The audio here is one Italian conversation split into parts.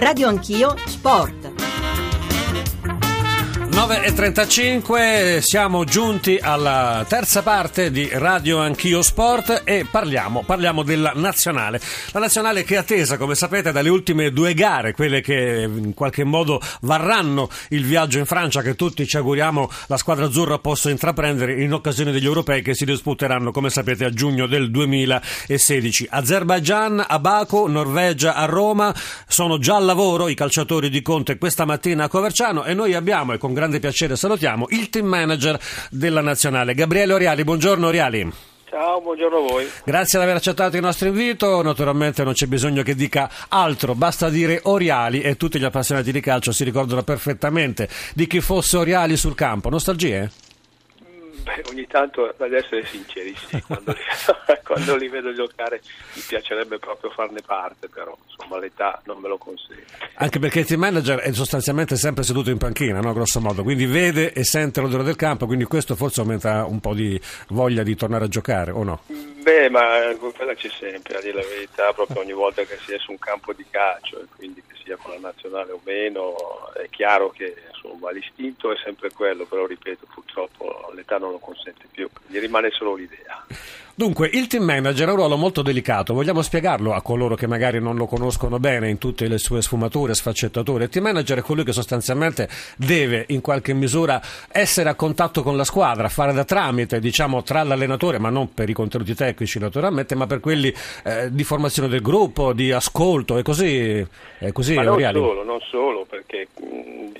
Radio Anch'io Sport. 9.35, siamo giunti alla terza parte di Radio Anch'io Sport e parliamo, parliamo, della nazionale. La nazionale che è attesa, come sapete, dalle ultime due gare, quelle che in qualche modo varranno il viaggio in Francia che tutti ci auguriamo la squadra azzurra possa intraprendere in occasione degli europei che si disputeranno, come sapete, a giugno del 2016. Azerbaijan a Baku, Norvegia a Roma, sono già al lavoro i calciatori di Conte questa mattina a Coverciano e noi abbiamo, e con grande grande piacere salutiamo il team manager della nazionale, Gabriele Oriali. Buongiorno Oriali. Ciao, buongiorno a voi. Grazie di aver accettato il nostro invito. Naturalmente non c'è bisogno che dica altro, basta dire Oriali e tutti gli appassionati di calcio si ricordano perfettamente di chi fosse Oriali sul campo. Nostalgie? Beh, ogni tanto, ad essere sinceri, sì, quando, li, quando, li, vedo giocare mi piacerebbe proprio farne parte, però insomma l'età non me lo consente. Anche perché il team manager è sostanzialmente sempre seduto in panchina, no? grosso modo, quindi vede e sente l'odore del campo, quindi questo forse aumenta un po' di voglia di tornare a giocare, o no? Beh, ma quella c'è sempre, a dire la verità, proprio ogni volta che si è su un campo di calcio, e quindi che sia con la nazionale o meno, è chiaro che insomma, l'istinto è sempre quello, però ripeto, purtroppo l'età non lo consente più, gli rimane solo l'idea. Dunque, il team manager è un ruolo molto delicato, vogliamo spiegarlo a coloro che magari non lo conoscono bene in tutte le sue sfumature, sfaccettature. Il team manager è colui che sostanzialmente deve in qualche misura essere a contatto con la squadra, fare da tramite, diciamo, tra l'allenatore, ma non per i contenuti tecnici naturalmente, ma per quelli eh, di formazione del gruppo, di ascolto e così, eh, così ma non solo, non solo, perché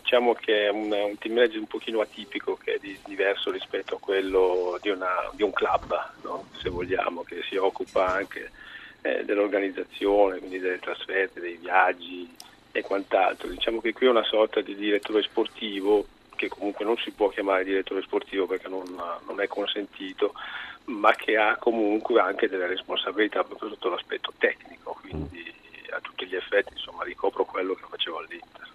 diciamo che è un, un, team manager un pochino atipico, che è di, diverso rispetto a quello di, una, di un club, no? se vogliamo, che si occupa anche eh, dell'organizzazione, quindi delle trasferte, dei viaggi e quant'altro. Diciamo che qui è una sorta di direttore sportivo, che comunque non si può chiamare direttore sportivo perché non, non è consentito, ma che ha comunque anche delle responsabilità proprio sotto l'aspetto tecnico, quindi a tutti gli effetti insomma, ricopro quello che facevo all'Inter.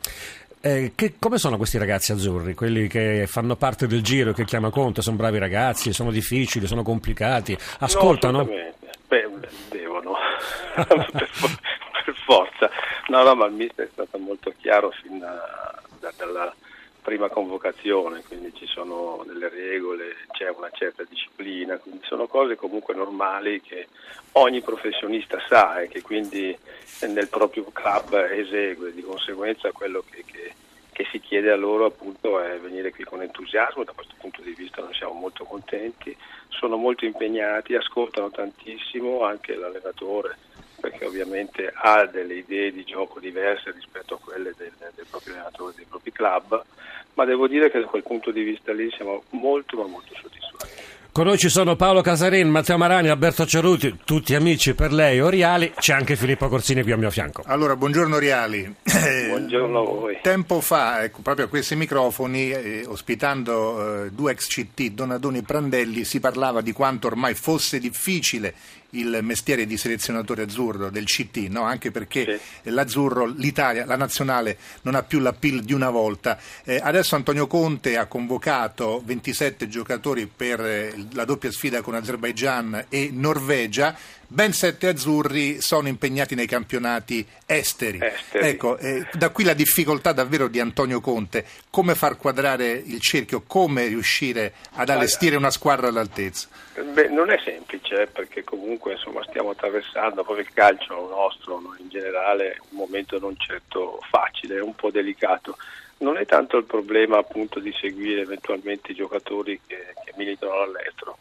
Eh, che, come sono questi ragazzi azzurri, quelli che fanno parte del giro che chiama Conte? Sono bravi ragazzi, sono difficili, sono complicati, ascoltano? No, Beh, devono, per, per, forza. No, no, ma il mister è stato molto chiaro fin da, da, dalla prima convocazione, quindi ci sono delle regole, c'è una certa disciplina, quindi sono cose comunque normali che ogni professionista sa e che quindi nel proprio club esegue, di conseguenza quello che, che, che si chiede a loro appunto è venire qui con entusiasmo, da questo punto di vista noi siamo molto contenti, sono molto impegnati, ascoltano tantissimo anche l'allenatore perché ovviamente ha delle idee di gioco diverse rispetto a quelle del, del proprio allenatore, dei propri club, ma devo dire che da quel punto di vista lì siamo molto ma molto soddisfatti. Con noi ci sono Paolo Casarin, Matteo Marani, Alberto Ceruti, tutti amici per lei, Oriali, c'è anche Filippo Corsini qui al mio fianco. Allora, buongiorno Oriali. Buongiorno a voi. Tempo fa, ecco, proprio a questi microfoni, eh, ospitando eh, due ex CT, Donadoni e Prandelli, si parlava di quanto ormai fosse difficile il mestiere di selezionatore azzurro del CT, no? anche perché sì. l'azzurro, l'Italia, la nazionale non ha più l'appeal di una volta. Eh, adesso Antonio Conte ha convocato 27 giocatori per eh, la doppia sfida con Azerbaijan e Norvegia ben sette azzurri sono impegnati nei campionati esteri. esteri. Ecco, eh, da qui la difficoltà davvero di Antonio Conte, come far quadrare il cerchio, come riuscire ad allestire una squadra all'altezza. Beh, non è semplice eh, perché comunque insomma, stiamo attraversando proprio il calcio nostro no? in generale un momento non certo facile, un po' delicato. Non è tanto il problema appunto di seguire eventualmente i giocatori che, che militano all'estero,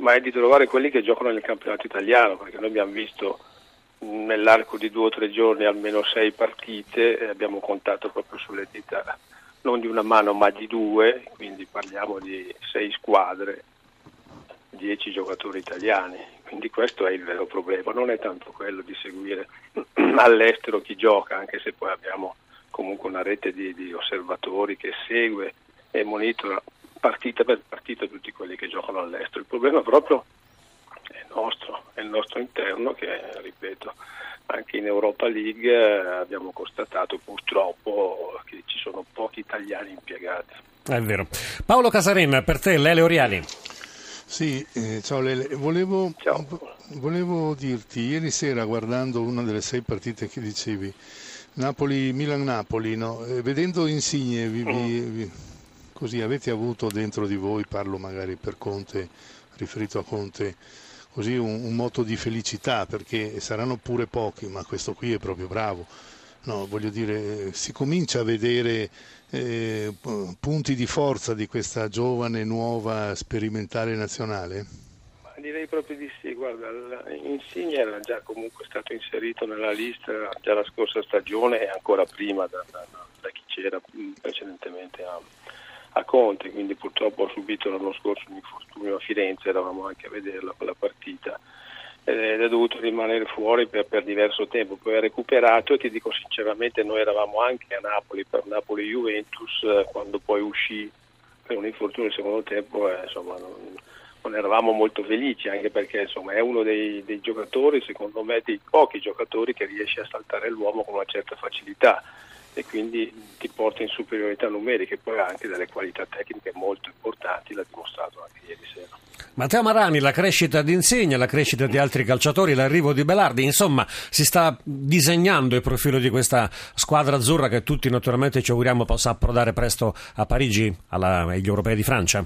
ma è di trovare quelli che giocano nel campionato italiano, perché noi abbiamo visto nell'arco di due o tre giorni almeno sei partite e abbiamo contato proprio sulle dita non di una mano ma di due, quindi parliamo di sei squadre, dieci giocatori italiani, quindi questo è il vero problema, non è tanto quello di seguire all'estero chi gioca, anche se poi abbiamo comunque una rete di, di osservatori che segue e monitora partita per partita tutti quelli che giocano all'estero. Il problema proprio è nostro, è il nostro interno che, ripeto, anche in Europa League eh, abbiamo constatato purtroppo che ci sono pochi italiani impiegati. È vero. Paolo Casarin, per te Lele Oriali. Sì, eh, ciao Lele, volevo, ciao. volevo dirti, ieri sera guardando una delle sei partite che dicevi, Napoli, Milan-Napoli, no? Eh, vedendo Insigne, vi, vi, Mm. vi- così avete avuto dentro di voi, parlo magari per Conte, riferito a Conte, così un, un moto di felicità, perché saranno pure pochi, ma questo qui è proprio bravo. No, voglio dire, eh, si comincia a vedere eh, punti di forza di questa giovane, nuova, sperimentale nazionale? Ma direi proprio di sì, guarda, Insigne era già comunque stato inserito nella lista già la scorsa stagione e ancora prima da, da- da chi c'era mh, precedentemente a, a Conte, quindi purtroppo ho subito l'anno scorso un infortunio a Firenze, eravamo anche a vederla quella partita. Ed è dovuto rimanere fuori per, per diverso tempo, poi ha recuperato e ti dico sinceramente noi eravamo anche a Napoli per Napoli-Juventus eh, quando poi uscì per un infortunio il secondo tempo, eh, insomma non, non eravamo molto felici anche perché insomma, è uno dei, dei giocatori, secondo me, dei pochi giocatori che riesce a saltare l'uomo con una certa facilità e quindi ti porta in superiorità numerica e poi anche delle qualità tecniche molto importanti, l'ha dimostrato anche ieri sera. Matteo Marani, la crescita di Insigne, la crescita di altri calciatori, l'arrivo di Belardi, insomma si sta disegnando il profilo di questa squadra azzurra che tutti naturalmente ci auguriamo possa approdare presto a Parigi agli europei di Francia.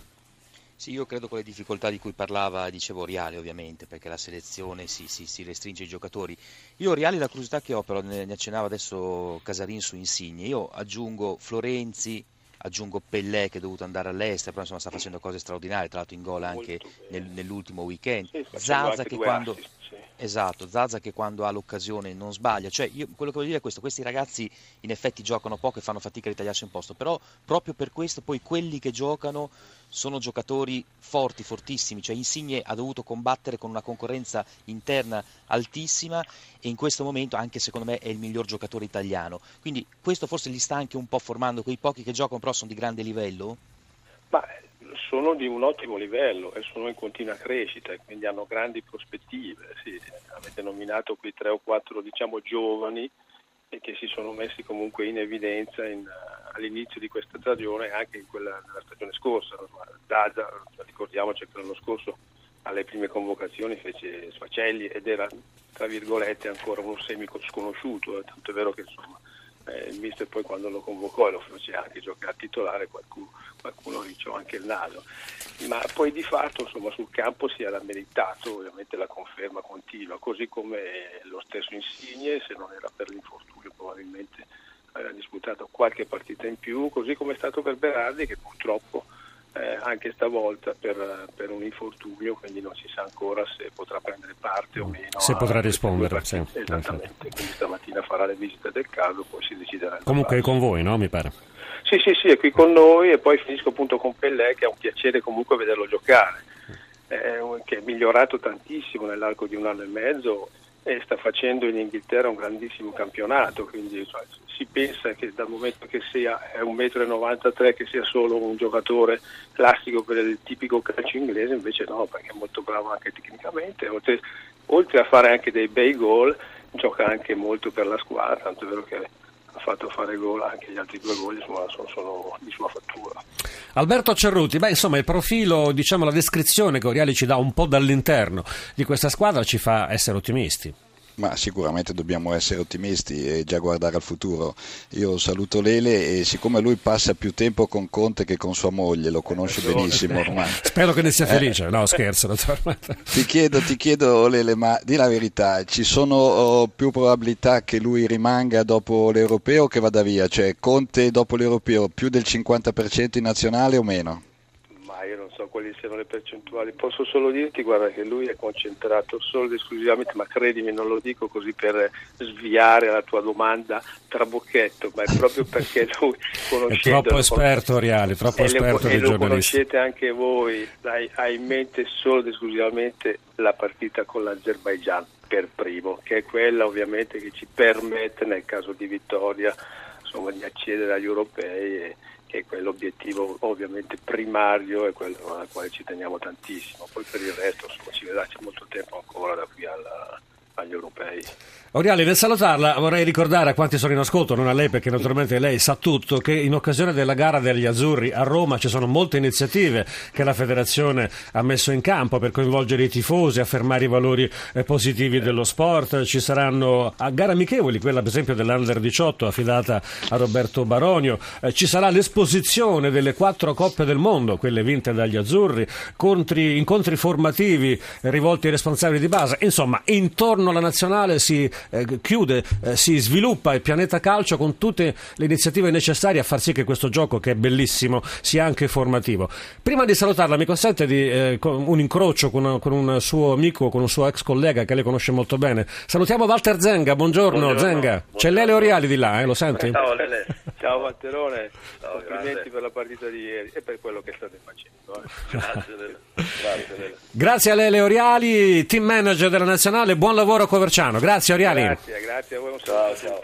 Sì, io credo con le difficoltà di cui parlava, dicevo Riale ovviamente, perché la selezione si, si- si restringe ai giocatori. Io Riale la curiosità che ho, però ne, ne accennava adesso Casarin su Insigne, io aggiungo Florenzi, aggiungo Pellè che è dovuto andare all'estero, però insomma sta facendo cose straordinarie, tra l'altro in gol anche nel- nell'ultimo weekend. Sì, Zaza che quando... assist. Esatto, Zaza che quando ha l'occasione non sbaglia, cioè io quello che voglio dire è questo, questi ragazzi in effetti giocano poco e fanno fatica a ritagliarsi un posto, però proprio per questo poi quelli che giocano sono giocatori forti, fortissimi, cioè Insigne ha dovuto combattere con una concorrenza interna altissima e in questo momento anche secondo me è il miglior giocatore italiano, quindi questo forse gli sta anche un po' formando quei pochi che giocano però sono di grande livello? Ma sono di un ottimo livello e sono in continua crescita e quindi hanno grandi prospettive. Sì, avete nominato quei tre o quattro diciamo, giovani che si sono messi comunque in evidenza in, all'inizio di questa stagione e anche in quella della stagione scorsa. Daza, ricordiamoci che l'anno scorso alle prime convocazioni fece Sfacelli ed era tra virgolette ancora uno semi sconosciuto, eh, tanto è vero che insomma eh, il mister poi quando lo convocò e lo fece anche giocare a titolare qualcuno, qualcuno ricciò anche il naso. Ma poi di fatto insomma, sul campo si era meritato ovviamente la conferma continua così come lo stesso Insigne se non era per l'infortunio probabilmente aveva disputato qualche partita in più così come è stato per Berardi che purtroppo eh, anche stavolta per, per un infortunio, quindi non si sa ancora se potrà prendere parte o meno. Se potrà rispondere, sì, Esattamente, quindi stamattina farà le visite del caso, poi si deciderà. Comunque è con voi, no? Mi pare. Sì, sì, sì, è qui con noi e poi finisco appunto con Pellè che è un piacere comunque vederlo giocare, un- che è migliorato tantissimo nell'arco di un anno e mezzo e sta facendo in Inghilterra un grandissimo campionato, quindi cioè, si pensa che dal momento che sia è 1,93 m che sia solo un giocatore classico per il tipico calcio inglese, invece no, perché è molto bravo anche tecnicamente, oltre, oltre a fare anche dei bei gol, gioca anche molto per la squadra, tanto è vero che ha fatto fare gol anche gli altri due gol insomma, sono, sono di sua fattura. Alberto Cerruti, beh, insomma, il profilo, diciamo, la descrizione che Oriali ci dà un po' dall'interno di questa squadra ci fa essere ottimisti. Ma sicuramente dobbiamo essere ottimisti e già guardare al futuro. Io saluto Lele e siccome lui passa più tempo con Conte che con sua moglie, lo conosce benissimo ormai. Spero che ne sia felice. No, scherzo. Ti chiedo, ti chiedo Lele, ma di la verità, ci sono oh, più probabilità che lui rimanga dopo l'Europeo o che vada via? Cioè Conte dopo l'Europeo più del 50% in nazionale o meno? So quali siano le percentuali, posso solo dirti guarda che lui è concentrato solo ed esclusivamente, ma credimi non lo dico così per sviare la tua domanda trabocchetto, ma è proprio perché lui È conoscendolo troppo esperto Oriali, troppo e esperto e dei lo giornalisti. conoscete anche voi, dai, ha in mente solo ed esclusivamente la partita con l'Azerbaigian per primo, che è quella ovviamente che ci permette nel caso di vittoria insomma, di accedere agli europei e che è quell'obiettivo ovviamente primario e quello al quale ci teniamo tantissimo. Poi per il resto insomma, ci vedrà molto tempo ancora da qui alla, agli europei. Oriali, nel salutarla vorrei ricordare a quanti sono in ascolto, non a lei perché naturalmente lei sa tutto, che in occasione della gara degli azzurri a Roma ci sono molte iniziative che la federazione ha messo in campo per coinvolgere i tifosi, affermare i valori eh, positivi dello sport. Ci saranno a gare amichevoli, quella per esempio dell'Under 18 affidata a Roberto Baronio, eh, ci sarà l'esposizione delle quattro coppe del mondo, quelle vinte dagli azzurri, contri, incontri formativi rivolti ai responsabili di base. Insomma, intorno alla nazionale si eh, chiude, eh, si sviluppa il pianeta calcio con tutte le iniziative necessarie a far sì che questo gioco, che è bellissimo, sia anche formativo. Prima di salutarla, mi consente di, eh, un incrocio con, con, un suo amico, con un suo ex collega che lei conosce molto bene. Salutiamo Walter Zenga, buongiorno, buongiorno Zenga. Buongiorno. C'è Lele Oriali di là, eh, lo senti? Ciao Lele. Ciao Walterone, Ciao, complimenti grande. per la partita di ieri e per quello che state facendo. Eh. Grazie, Lele. Grazie. Grazie a Lele Oriali, team manager della Nazionale, buon lavoro a Coverciano. Grazie Oriali. Grazie, grazie a voi, un saluto. Ciao, ciao.